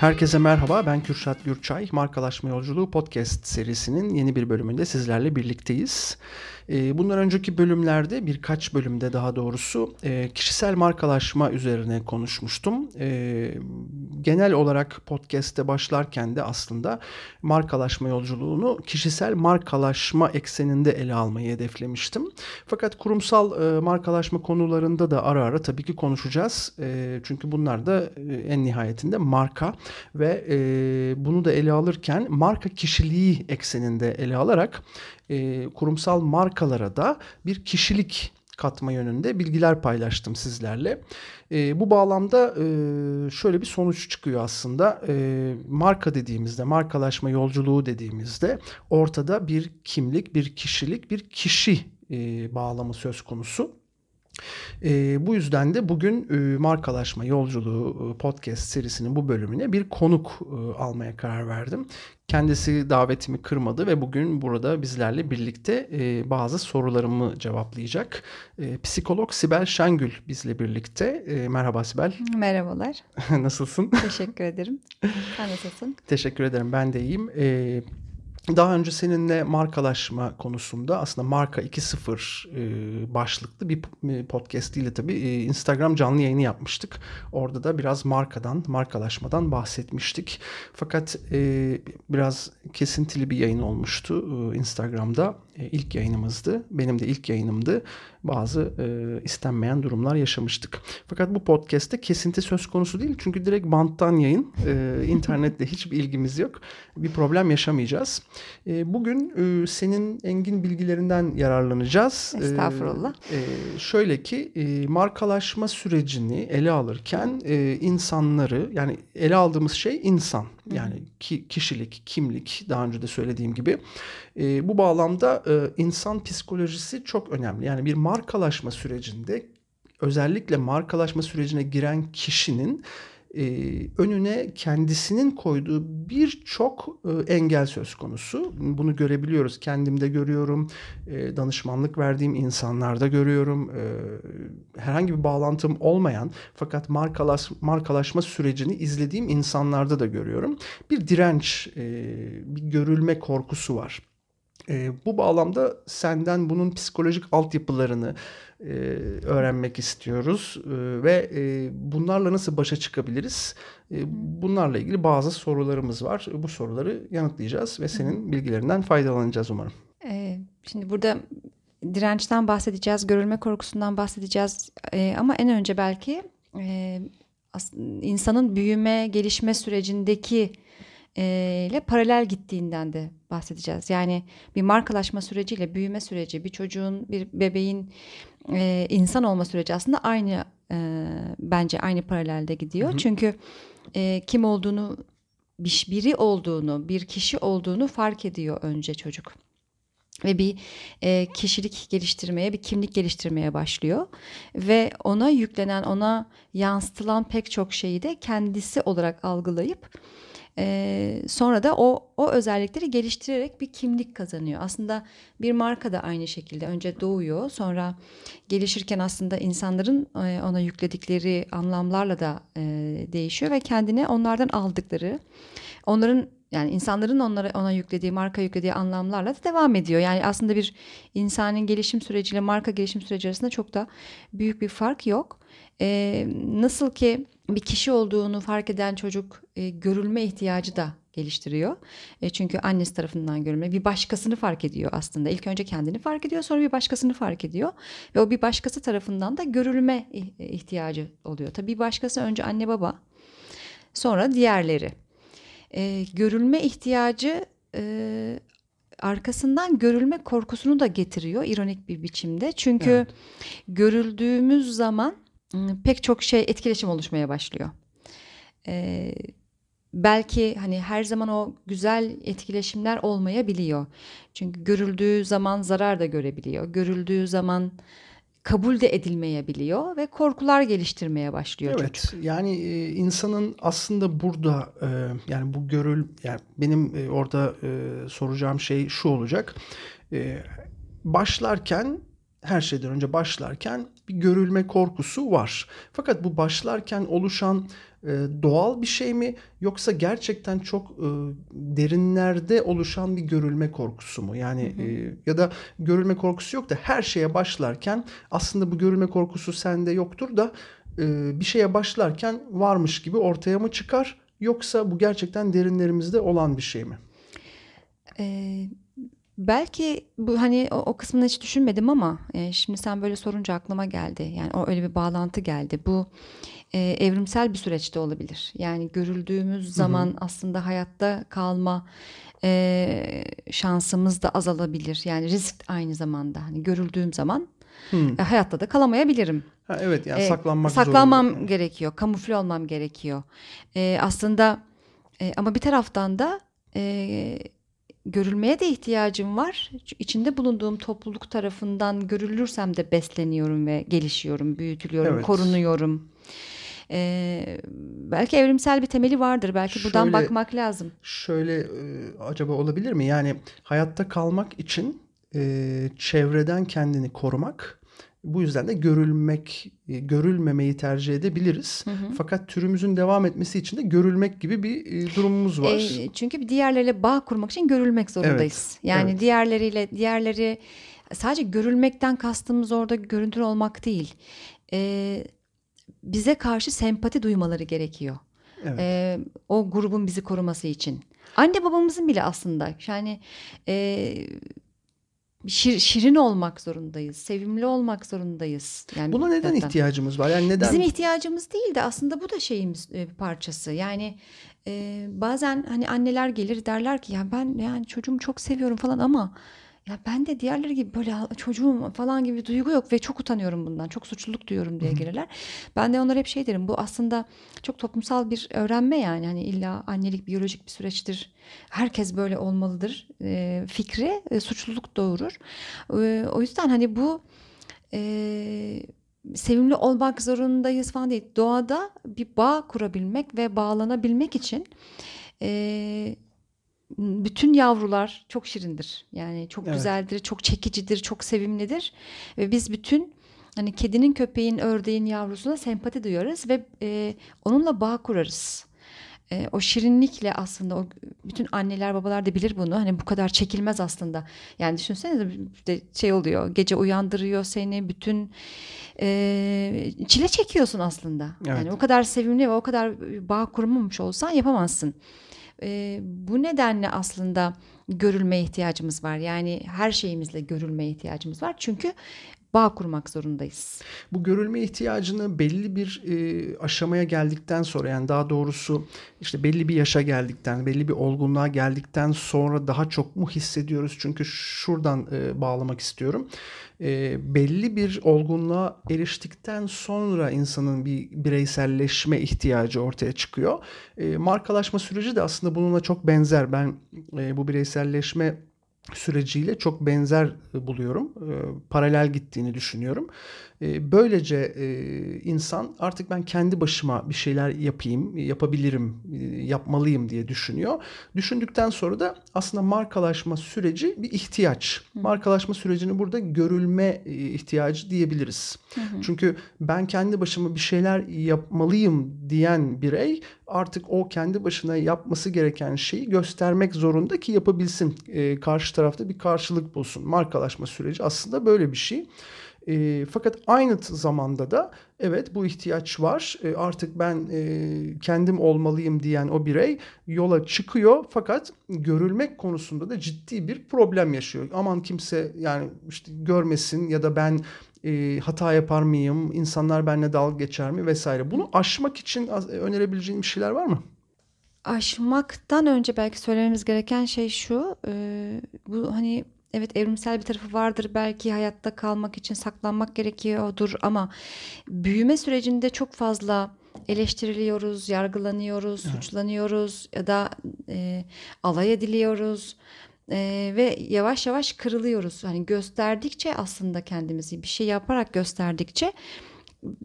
Herkese merhaba, ben Kürşat Gürçay. Markalaşma Yolculuğu podcast serisinin yeni bir bölümünde sizlerle birlikteyiz. Ee, bundan önceki bölümlerde, birkaç bölümde daha doğrusu e, kişisel markalaşma üzerine konuşmuştum. Ee, genel olarak podcast'te başlarken de aslında markalaşma yolculuğunu kişisel markalaşma ekseninde ele almayı hedeflemiştim. Fakat kurumsal e, markalaşma konularında da ara ara tabii ki konuşacağız. E, çünkü bunlar da en nihayetinde marka ve bunu da ele alırken marka kişiliği ekseninde ele alarak e, kurumsal markalara da bir kişilik katma yönünde bilgiler paylaştım sizlerle. E, bu bağlamda e, şöyle bir sonuç çıkıyor aslında. E, marka dediğimizde, markalaşma yolculuğu dediğimizde ortada bir kimlik, bir kişilik, bir kişi e, bağlamı söz konusu. E, bu yüzden de bugün e, markalaşma yolculuğu e, podcast serisinin bu bölümüne bir konuk e, almaya karar verdim. Kendisi davetimi kırmadı ve bugün burada bizlerle birlikte e, bazı sorularımı cevaplayacak. E, psikolog Sibel Şengül bizle birlikte. E, merhaba Sibel. Merhabalar. Nasılsın? Teşekkür ederim. Sen nasılsın? Teşekkür ederim. Ben de iyiyim. E, daha önce seninle markalaşma konusunda aslında Marka 2.0 e, başlıklı bir podcast ile tabii e, Instagram canlı yayını yapmıştık. Orada da biraz markadan, markalaşmadan bahsetmiştik. Fakat e, biraz kesintili bir yayın olmuştu e, Instagram'da. E, ilk yayınımızdı. Benim de ilk yayınımdı. Bazı e, istenmeyen durumlar yaşamıştık. Fakat bu podcast'te kesinti söz konusu değil. Çünkü direkt banttan yayın. E, internetle hiçbir ilgimiz yok. Bir problem yaşamayacağız. E, bugün e, senin engin bilgilerinden yararlanacağız. E, Estağfurullah. E, şöyle ki e, markalaşma sürecini ele alırken insanları yani ele aldığımız şey insan. Yani ki, kişilik, kimlik daha önce de söylediğim gibi. Bu bağlamda insan psikolojisi çok önemli. Yani bir markalaşma sürecinde özellikle markalaşma sürecine giren kişinin e, önüne kendisinin koyduğu birçok e, engel söz konusu. Bunu görebiliyoruz. Kendimde görüyorum. E, danışmanlık verdiğim insanlarda görüyorum. E, herhangi bir bağlantım olmayan fakat markalaş, markalaşma sürecini izlediğim insanlarda da görüyorum. Bir direnç, e, bir görülme korkusu var. E, bu bağlamda senden bunun psikolojik altyapılarını e, öğrenmek istiyoruz e, ve e, bunlarla nasıl başa çıkabiliriz? E, bunlarla ilgili bazı sorularımız var. Bu soruları yanıtlayacağız ve senin bilgilerinden faydalanacağız umarım. E, şimdi burada dirençten bahsedeceğiz, görülme korkusundan bahsedeceğiz e, ama en önce belki e, insanın büyüme, gelişme sürecindeki ile paralel gittiğinden de bahsedeceğiz. Yani bir markalaşma süreciyle büyüme süreci, bir çocuğun, bir bebeğin e, insan olma süreci aslında aynı e, bence aynı paralelde gidiyor. Hı hı. Çünkü e, kim olduğunu, bir, biri olduğunu, bir kişi olduğunu fark ediyor önce çocuk ve bir e, kişilik geliştirmeye, bir kimlik geliştirmeye başlıyor ve ona yüklenen, ona yansıtılan pek çok şeyi de kendisi olarak algılayıp ee, sonra da o o özellikleri geliştirerek bir kimlik kazanıyor. Aslında bir marka da aynı şekilde önce doğuyor, sonra gelişirken aslında insanların e, ona yükledikleri anlamlarla da e, değişiyor ve kendine onlardan aldıkları, onların yani insanların onlara ona yüklediği, marka yüklediği anlamlarla da devam ediyor. Yani aslında bir insanın gelişim süreciyle marka gelişim süreci arasında çok da büyük bir fark yok. Ee, nasıl ki bir kişi olduğunu fark eden çocuk e, görülme ihtiyacı da geliştiriyor. E, çünkü annesi tarafından görülme bir başkasını fark ediyor aslında. İlk önce kendini fark ediyor sonra bir başkasını fark ediyor. Ve o bir başkası tarafından da görülme ihtiyacı oluyor. Tabii bir başkası önce anne baba sonra diğerleri. E, görülme ihtiyacı e, arkasından görülme korkusunu da getiriyor ironik bir biçimde. Çünkü evet. görüldüğümüz zaman pek çok şey etkileşim oluşmaya başlıyor. Ee, belki hani her zaman o güzel etkileşimler olmayabiliyor. Çünkü görüldüğü zaman zarar da görebiliyor. Görüldüğü zaman kabul de edilmeyebiliyor ve korkular geliştirmeye başlıyor evet, çocuk. Yani e, insanın aslında burada e, yani bu görül yani benim e, orada soracağım şey şu olacak. Başlarken her şeyden önce başlarken bir görülme korkusu var. Fakat bu başlarken oluşan doğal bir şey mi yoksa gerçekten çok e, derinlerde oluşan bir görülme korkusu mu? Yani hı hı. E, ya da görülme korkusu yok da her şeye başlarken aslında bu görülme korkusu sende yoktur da e, bir şeye başlarken varmış gibi ortaya mı çıkar yoksa bu gerçekten derinlerimizde olan bir şey mi? Ee, belki bu hani o, o kısmını hiç düşünmedim ama e, şimdi sen böyle sorunca aklıma geldi. Yani o öyle bir bağlantı geldi. Bu e, evrimsel bir süreçte olabilir. Yani görüldüğümüz zaman hı hı. aslında hayatta kalma e, şansımız da azalabilir. Yani risk aynı zamanda. Hani görüldüğüm zaman hmm. e, hayatta da kalamayabilirim. Ha, evet yani e, saklanmak saklanmam zorunda. gerekiyor. Kamufle olmam gerekiyor. E, aslında e, ama bir taraftan da e, görülmeye de ihtiyacım var. İçinde bulunduğum topluluk tarafından görülürsem de besleniyorum ve gelişiyorum, büyütülüyorum, evet. korunuyorum. Ee, belki evrimsel bir temeli vardır. Belki şöyle, buradan bakmak lazım. Şöyle e, acaba olabilir mi? Yani hayatta kalmak için e, çevreden kendini korumak bu yüzden de görülmek, e, görülmemeyi tercih edebiliriz. Hı hı. Fakat türümüzün devam etmesi için de görülmek gibi bir e, durumumuz var. E, çünkü diğerleriyle bağ kurmak için görülmek zorundayız. Evet. Yani evet. diğerleriyle diğerleri sadece görülmekten kastımız orada görüntülü olmak değil. E, bize karşı sempati duymaları gerekiyor. Evet. E, o grubun bizi koruması için. Anne babamızın bile aslında yani e, şir, şirin olmak zorundayız, sevimli olmak zorundayız. Yani Buna neden zaten. ihtiyacımız var? Yani neden? Bizim ihtiyacımız değil de aslında bu da şeyimiz bir parçası. Yani e, bazen hani anneler gelir derler ki ya ben yani çocuğumu çok seviyorum falan ama ya ben de diğerleri gibi böyle çocuğum falan gibi bir duygu yok ve çok utanıyorum bundan. Çok suçluluk duyuyorum diye gelirler. Ben de onlara hep şey derim. Bu aslında çok toplumsal bir öğrenme yani. Hani illa annelik biyolojik bir süreçtir. Herkes böyle olmalıdır. E, fikri e, suçluluk doğurur. E, o yüzden hani bu e, sevimli olmak zorundayız falan değil. Doğada bir bağ kurabilmek ve bağlanabilmek için e, bütün yavrular çok şirindir. Yani çok evet. güzeldir, çok çekicidir, çok sevimlidir. Ve biz bütün hani kedinin, köpeğin, ördeğin yavrusuna sempati duyarız ve e, onunla bağ kurarız. E, o şirinlikle aslında o bütün anneler babalar da bilir bunu. Hani bu kadar çekilmez aslında. Yani düşünsene de şey oluyor. Gece uyandırıyor seni bütün e, çile çekiyorsun aslında. Evet. Yani o kadar sevimli ve o kadar bağ kurmamış olsan yapamazsın. E, bu nedenle aslında görülmeye ihtiyacımız var. Yani her şeyimizle görülmeye ihtiyacımız var. Çünkü bağ kurmak zorundayız. Bu görülme ihtiyacını belli bir e, aşamaya geldikten sonra yani daha doğrusu işte belli bir yaşa geldikten, belli bir olgunluğa geldikten sonra daha çok mu hissediyoruz? Çünkü şuradan e, bağlamak istiyorum. E, belli bir olgunluğa eriştikten sonra insanın bir bireyselleşme ihtiyacı ortaya çıkıyor. E, markalaşma süreci de aslında bununla çok benzer. Ben e, bu bireyselleşme süreciyle çok benzer buluyorum. E, paralel gittiğini düşünüyorum. E, böylece e, insan artık ben kendi başıma bir şeyler yapayım, yapabilirim, e, yapmalıyım diye düşünüyor. Düşündükten sonra da aslında markalaşma süreci bir ihtiyaç. Markalaşma sürecini burada görülme e, ihtiyacı diyebiliriz. Hı hı. Çünkü ben kendi başıma bir şeyler yapmalıyım diyen birey artık o kendi başına yapması gereken şeyi göstermek zorunda ki yapabilsin. Karşı tarafta bir karşılık bulsun. Markalaşma süreci aslında böyle bir şey. E, fakat aynı zamanda da evet bu ihtiyaç var. E, artık ben e, kendim olmalıyım diyen o birey yola çıkıyor fakat görülmek konusunda da ciddi bir problem yaşıyor. Aman kimse yani işte görmesin ya da ben e, hata yapar mıyım, insanlar benimle dalga geçer mi vesaire. Bunu aşmak için önerebileceğin bir şeyler var mı? Aşmaktan önce belki söylememiz gereken şey şu. E, bu hani evet evrimsel bir tarafı vardır belki hayatta kalmak için saklanmak gerekiyordur ama büyüme sürecinde çok fazla eleştiriliyoruz, yargılanıyoruz, evet. suçlanıyoruz ya da e, alay ediliyoruz. Ee, ve yavaş yavaş kırılıyoruz. Hani gösterdikçe aslında kendimizi bir şey yaparak gösterdikçe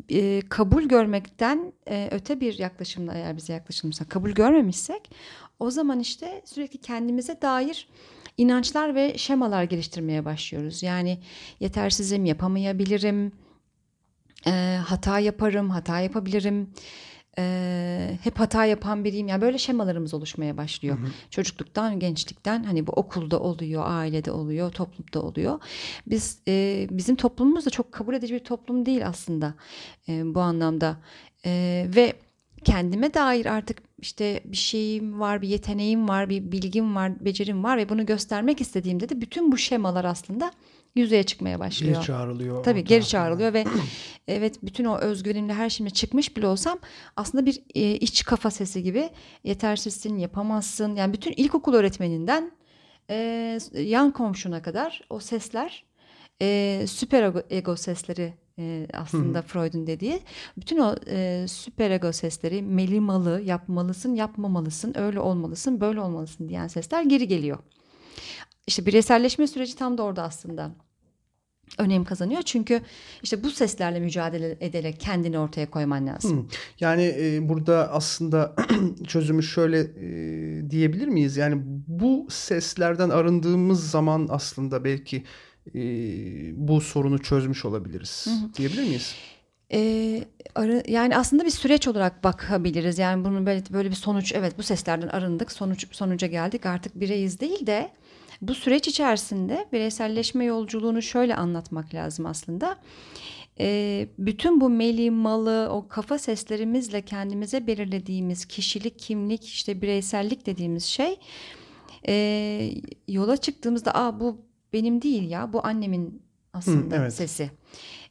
e, kabul görmekten e, öte bir yaklaşımla eğer bize yaklaşılmışsa kabul görmemişsek o zaman işte sürekli kendimize dair inançlar ve şemalar geliştirmeye başlıyoruz. Yani yetersizim, yapamayabilirim, E, hata yaparım, hata yapabilirim. E, hep hata yapan biriyim. Yani böyle şemalarımız oluşmaya başlıyor. Hı hı. Çocukluktan, gençlikten hani bu okulda oluyor, ailede oluyor, toplumda oluyor. Biz e, bizim toplumumuz da çok kabul edici bir toplum değil aslında e, bu anlamda. E, ve kendime dair artık işte bir şeyim var, bir yeteneğim var, bir bilgim var, becerim var ve bunu göstermek istediğimde de bütün bu şemalar aslında yüzeye çıkmaya başlıyor. Geri çağrılıyor. Tabii geri çağrılıyor ve evet bütün o özgüvenimle her şeyimle çıkmış bile olsam aslında bir e, iç kafa sesi gibi yetersizsin, yapamazsın. Yani bütün ilkokul öğretmeninden e, yan komşuna kadar o sesler e, süper ego, ego sesleri e, aslında Hı. Freud'un dediği. Bütün o e, süper ego sesleri melimalı, yapmalısın, yapmamalısın, öyle olmalısın, böyle olmalısın diyen sesler geri geliyor. İşte bireyselleşme süreci tam da orada aslında önem kazanıyor. Çünkü işte bu seslerle mücadele ederek kendini ortaya koyman lazım. Hmm. Yani e, burada aslında çözümü şöyle e, diyebilir miyiz? Yani bu seslerden arındığımız zaman aslında belki e, bu sorunu çözmüş olabiliriz hı diyebilir miyiz? Ee, arı, yani aslında bir süreç olarak bakabiliriz. Yani bunun böyle, böyle bir sonuç evet bu seslerden arındık sonuç sonuca geldik artık bireyiz değil de bu süreç içerisinde bireyselleşme yolculuğunu şöyle anlatmak lazım aslında. E, bütün bu meli, malı, o kafa seslerimizle kendimize belirlediğimiz kişilik, kimlik, işte bireysellik dediğimiz şey e, yola çıktığımızda Aa, bu benim değil ya bu annemin aslında Hı, evet. sesi.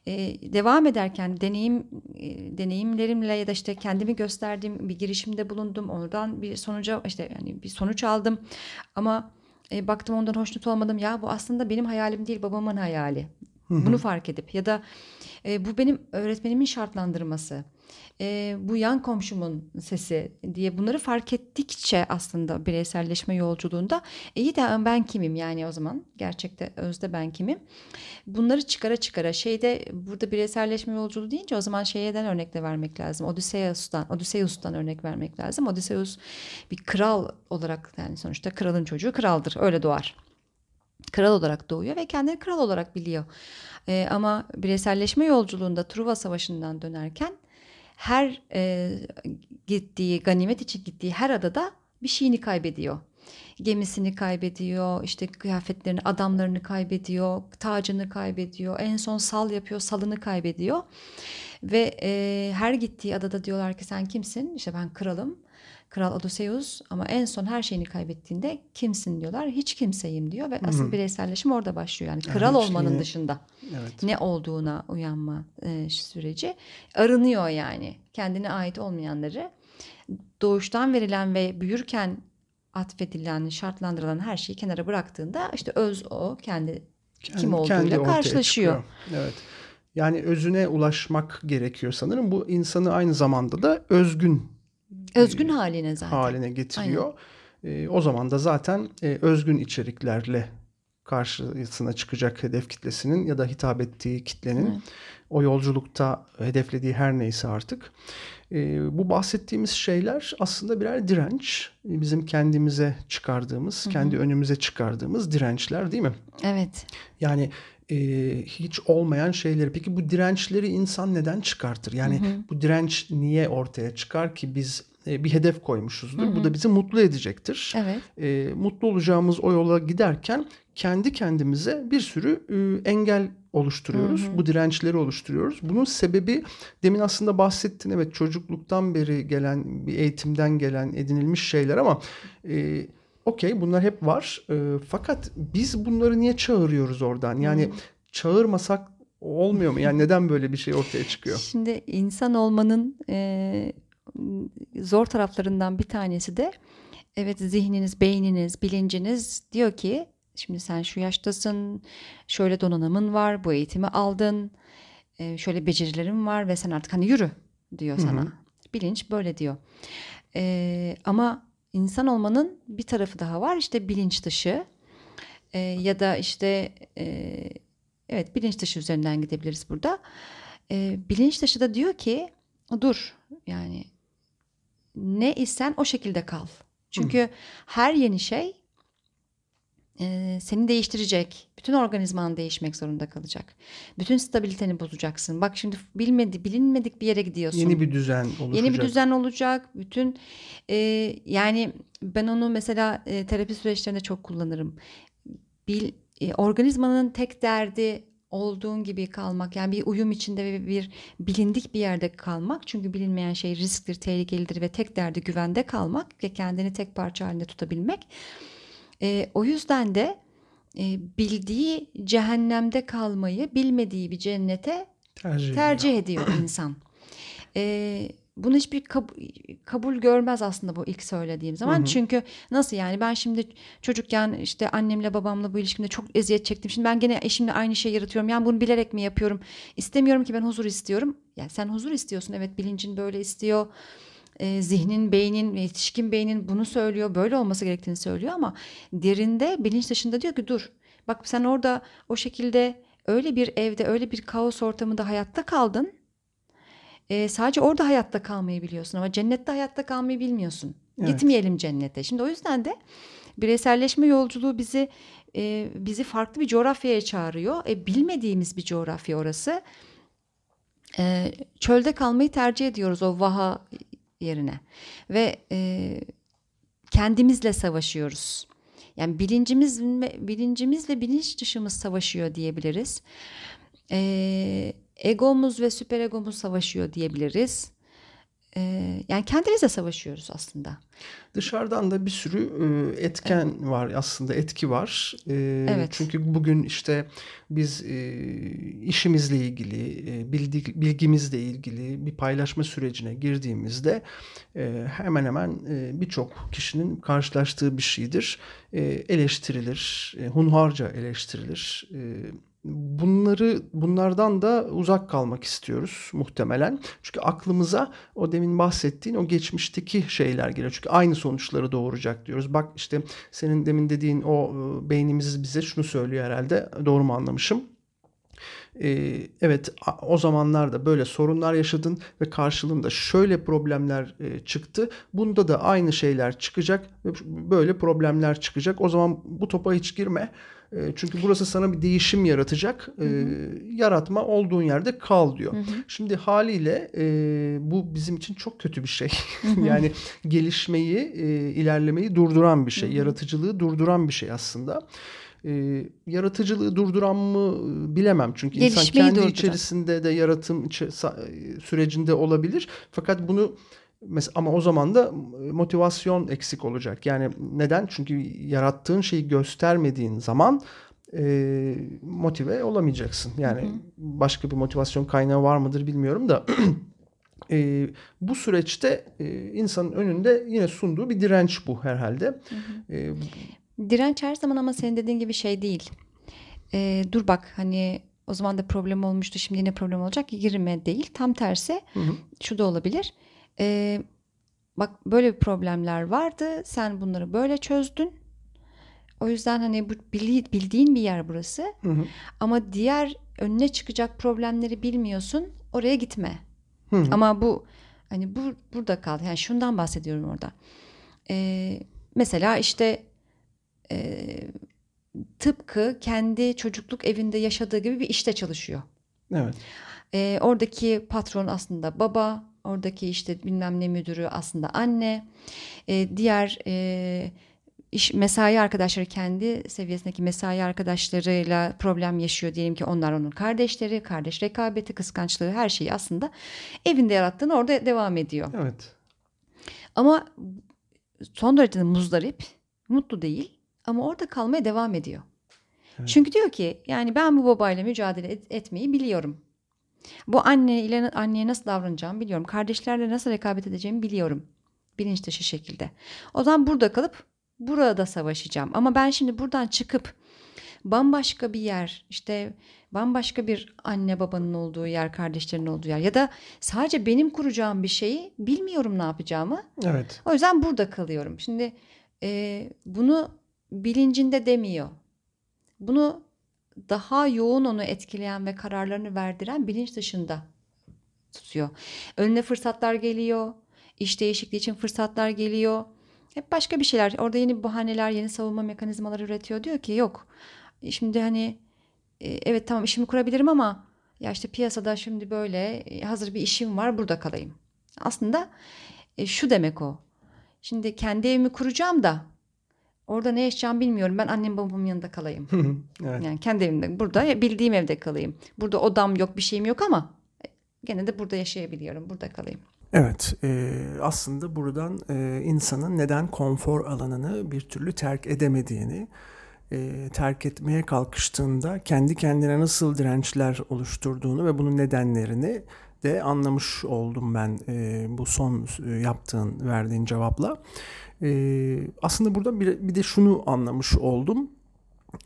Ee, devam ederken deneyim e, deneyimlerimle ya da işte kendimi gösterdiğim bir girişimde bulundum. Oradan bir sonuca işte yani bir sonuç aldım. Ama e, baktım ondan hoşnut olmadım. Ya bu aslında benim hayalim değil babamın hayali. Hı-hı. Bunu fark edip ya da e, bu benim öğretmenimin şartlandırması e, bu yan komşumun sesi diye bunları fark ettikçe aslında bireyselleşme yolculuğunda iyi de ben kimim? Yani o zaman gerçekte özde ben kimim? Bunları çıkara çıkara şeyde burada bireyselleşme yolculuğu deyince o zaman şeyden örnek de vermek lazım. Odysseus'tan Odysseus'tan örnek vermek lazım. Odysseus bir kral olarak yani sonuçta kralın çocuğu kraldır öyle doğar. Kral olarak doğuyor ve kendini kral olarak biliyor. Ee, ama bireyselleşme yolculuğunda Truva Savaşı'ndan dönerken her e, gittiği ganimet için gittiği her adada bir şeyini kaybediyor. Gemisini kaybediyor, işte kıyafetlerini, adamlarını kaybediyor, tacını kaybediyor, en son sal yapıyor, salını kaybediyor. Ve e, her gittiği adada diyorlar ki sen kimsin? İşte ben kralım. Kral Odysseus ama en son her şeyini kaybettiğinde kimsin diyorlar. Hiç kimseyim diyor ve asıl bireyselleşim orada başlıyor. Yani kral yani olmanın şeyini, dışında evet. ne olduğuna uyanma e, süreci arınıyor yani. Kendine ait olmayanları doğuştan verilen ve büyürken atfedilen, şartlandırılan her şeyi kenara bıraktığında işte öz o kendi, kendi kim olduğuyla kendi karşılaşıyor. Evet. Yani özüne ulaşmak gerekiyor sanırım. Bu insanı aynı zamanda da özgün Özgün haline zaten. Haline getiriyor. E, o zaman da zaten e, özgün içeriklerle karşısına çıkacak hedef kitlesinin ya da hitap ettiği kitlenin evet. o yolculukta hedeflediği her neyse artık. E, bu bahsettiğimiz şeyler aslında birer direnç. Bizim kendimize çıkardığımız, Hı-hı. kendi önümüze çıkardığımız dirençler değil mi? Evet. Yani e, hiç olmayan şeyleri. Peki bu dirençleri insan neden çıkartır? Yani hı hı. bu direnç niye ortaya çıkar ki biz bir hedef koymuşuzdur. Hı hı. Bu da bizi mutlu edecektir. Evet. E, mutlu olacağımız o yola giderken kendi kendimize bir sürü e, engel oluşturuyoruz. Hı hı. Bu dirençleri oluşturuyoruz. Bunun sebebi demin aslında bahsettin evet çocukluktan beri gelen bir eğitimden gelen edinilmiş şeyler ama e, okey bunlar hep var. E, fakat biz bunları niye çağırıyoruz oradan? Yani hı. çağırmasak olmuyor mu? Yani neden böyle bir şey ortaya çıkıyor? Şimdi insan olmanın e, zor taraflarından bir tanesi de evet zihniniz, beyniniz, bilinciniz diyor ki şimdi sen şu yaştasın, şöyle donanımın var, bu eğitimi aldın, e, şöyle becerilerin var ve sen artık hani yürü diyor sana. Hı hı. Bilinç böyle diyor. Ee, ama insan olmanın bir tarafı daha var işte bilinç dışı ee, ya da işte e, evet bilinç dışı üzerinden gidebiliriz burada. Ee, bilinç dışı da diyor ki dur yani ne isen o şekilde kal. Çünkü Hı. her yeni şey e, seni değiştirecek. Bütün organizman değişmek zorunda kalacak. Bütün stabiliteni bozacaksın. Bak şimdi bilmedi, bilinmedik bir yere gidiyorsun. Yeni bir düzen olacak. Yeni bir düzen olacak. Bütün e, yani ben onu mesela e, terapi süreçlerinde çok kullanırım. Bil, e, organizmanın tek derdi olduğun gibi kalmak yani bir uyum içinde ve bir bilindik bir yerde kalmak çünkü bilinmeyen şey risktir, tehlikelidir ve tek derdi güvende kalmak ve kendini tek parça halinde tutabilmek. E, o yüzden de e, bildiği cehennemde kalmayı bilmediği bir cennete tercih, tercih ediyor insan. E, bunu hiçbir kab- kabul görmez aslında bu ilk söylediğim zaman. Hı hı. Çünkü nasıl yani ben şimdi çocukken işte annemle babamla bu ilişkimde çok eziyet çektim. Şimdi ben gene eşimle aynı şeyi yaratıyorum. Yani bunu bilerek mi yapıyorum? İstemiyorum ki ben huzur istiyorum. Yani sen huzur istiyorsun. Evet bilincin böyle istiyor. E, zihnin, beynin, yetişkin beynin bunu söylüyor. Böyle olması gerektiğini söylüyor ama derinde bilinç dışında diyor ki dur. Bak sen orada o şekilde öyle bir evde, öyle bir kaos ortamında hayatta kaldın e, sadece orada hayatta kalmayı biliyorsun ama cennette hayatta kalmayı bilmiyorsun. Evet. Gitmeyelim cennete. Şimdi o yüzden de bireyselleşme yolculuğu bizi e, bizi farklı bir coğrafyaya çağırıyor. E, bilmediğimiz bir coğrafya orası. E, çölde kalmayı tercih ediyoruz o vaha yerine ve e, kendimizle savaşıyoruz. Yani bilincimiz bilincimiz ve bilinç dışımız savaşıyor diyebiliriz. Ee, egomuz ve süper egomuz savaşıyor diyebiliriz. Ee, yani kendimizle savaşıyoruz aslında. Dışarıdan da bir sürü e, etken evet. var aslında etki var. E, evet. Çünkü bugün işte biz e, işimizle ilgili, bildik, bilgimizle ilgili bir paylaşma sürecine girdiğimizde hemen hemen birçok kişinin karşılaştığı bir şeydir. Eleştirilir, hunharca eleştirilir bunları bunlardan da uzak kalmak istiyoruz muhtemelen. Çünkü aklımıza o demin bahsettiğin o geçmişteki şeyler geliyor. Çünkü aynı sonuçları doğuracak diyoruz. Bak işte senin demin dediğin o e, beynimiz bize şunu söylüyor herhalde. Doğru mu anlamışım? Ee, evet o zamanlarda böyle sorunlar yaşadın ve karşılığında şöyle problemler e, çıktı. Bunda da aynı şeyler çıkacak ve böyle problemler çıkacak. O zaman bu topa hiç girme e, çünkü burası sana bir değişim yaratacak. Hı hı. E, yaratma olduğun yerde kal diyor. Hı hı. Şimdi haliyle e, bu bizim için çok kötü bir şey. Hı hı. yani gelişmeyi, e, ilerlemeyi durduran bir şey. Hı hı. Yaratıcılığı durduran bir şey aslında. E, yaratıcılığı durduran mı bilemem. Çünkü Gelişmeyi insan kendi durduran. içerisinde de yaratım sürecinde olabilir. Fakat bunu Mesela ama o zaman da motivasyon eksik olacak. Yani neden? Çünkü yarattığın şeyi göstermediğin zaman e, motive olamayacaksın. Yani hı hı. başka bir motivasyon kaynağı var mıdır bilmiyorum da e, bu süreçte e, insanın önünde yine sunduğu bir direnç bu herhalde. Hı hı. E, direnç her zaman ama senin dediğin gibi şey değil. E, dur bak hani o zaman da problem olmuştu şimdi yine problem olacak girme değil. Tam tersi hı hı. şu da olabilir e, bak böyle problemler vardı sen bunları böyle çözdün o yüzden hani bu bildiğin bir yer burası hı hı. ama diğer önüne çıkacak problemleri bilmiyorsun oraya gitme hı hı. ama bu hani bu burada kaldı yani şundan bahsediyorum orada ee, mesela işte e, tıpkı kendi çocukluk evinde yaşadığı gibi bir işte çalışıyor. Evet. Ee, oradaki patron aslında baba, Oradaki işte bilmem ne müdürü aslında anne. E, diğer e, iş mesai arkadaşları kendi seviyesindeki mesai arkadaşlarıyla problem yaşıyor diyelim ki onlar onun kardeşleri, kardeş rekabeti, kıskançlığı her şeyi aslında evinde yarattığını orada devam ediyor. Evet. Ama son derece muzdarip, mutlu değil ama orada kalmaya devam ediyor. Evet. Çünkü diyor ki yani ben bu babayla mücadele et, etmeyi biliyorum. Bu anne ile anneye nasıl davranacağımı biliyorum. Kardeşlerle nasıl rekabet edeceğimi biliyorum. Bilinç dışı şekilde. O zaman burada kalıp burada savaşacağım. Ama ben şimdi buradan çıkıp bambaşka bir yer işte bambaşka bir anne babanın olduğu yer kardeşlerin olduğu yer ya da sadece benim kuracağım bir şeyi bilmiyorum ne yapacağımı. Evet. O yüzden burada kalıyorum. Şimdi e, bunu bilincinde demiyor. Bunu daha yoğun onu etkileyen ve kararlarını verdiren bilinç dışında tutuyor. Önüne fırsatlar geliyor. İş değişikliği için fırsatlar geliyor. Hep başka bir şeyler. Orada yeni bahaneler, yeni savunma mekanizmaları üretiyor. Diyor ki yok. Şimdi hani e, evet tamam işimi kurabilirim ama ya işte piyasada şimdi böyle e, hazır bir işim var burada kalayım. Aslında e, şu demek o. Şimdi kendi evimi kuracağım da orada ne yaşayacağım bilmiyorum. Ben annem babamın yanında kalayım. evet. Yani kendi evimde burada bildiğim evde kalayım. Burada odam yok bir şeyim yok ama gene de burada yaşayabiliyorum. Burada kalayım. Evet, e, aslında buradan e, insanın neden konfor alanını bir türlü terk edemediğini, e, terk etmeye kalkıştığında kendi kendine nasıl dirençler oluşturduğunu ve bunun nedenlerini de anlamış oldum ben e, bu son e, yaptığın, verdiğin cevapla. E, aslında burada bir, bir de şunu anlamış oldum.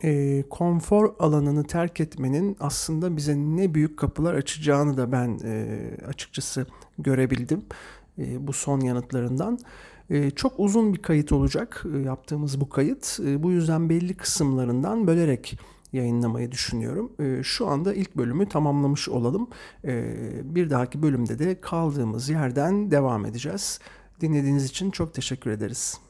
E, konfor alanını terk etmenin aslında bize ne büyük kapılar açacağını da ben e, açıkçası görebildim e, bu son yanıtlarından. E, çok uzun bir kayıt olacak e, yaptığımız bu kayıt. E, bu yüzden belli kısımlarından bölerek yayınlamayı düşünüyorum. E, şu anda ilk bölümü tamamlamış olalım. E, bir dahaki bölümde de kaldığımız yerden devam edeceğiz. Dinlediğiniz için çok teşekkür ederiz.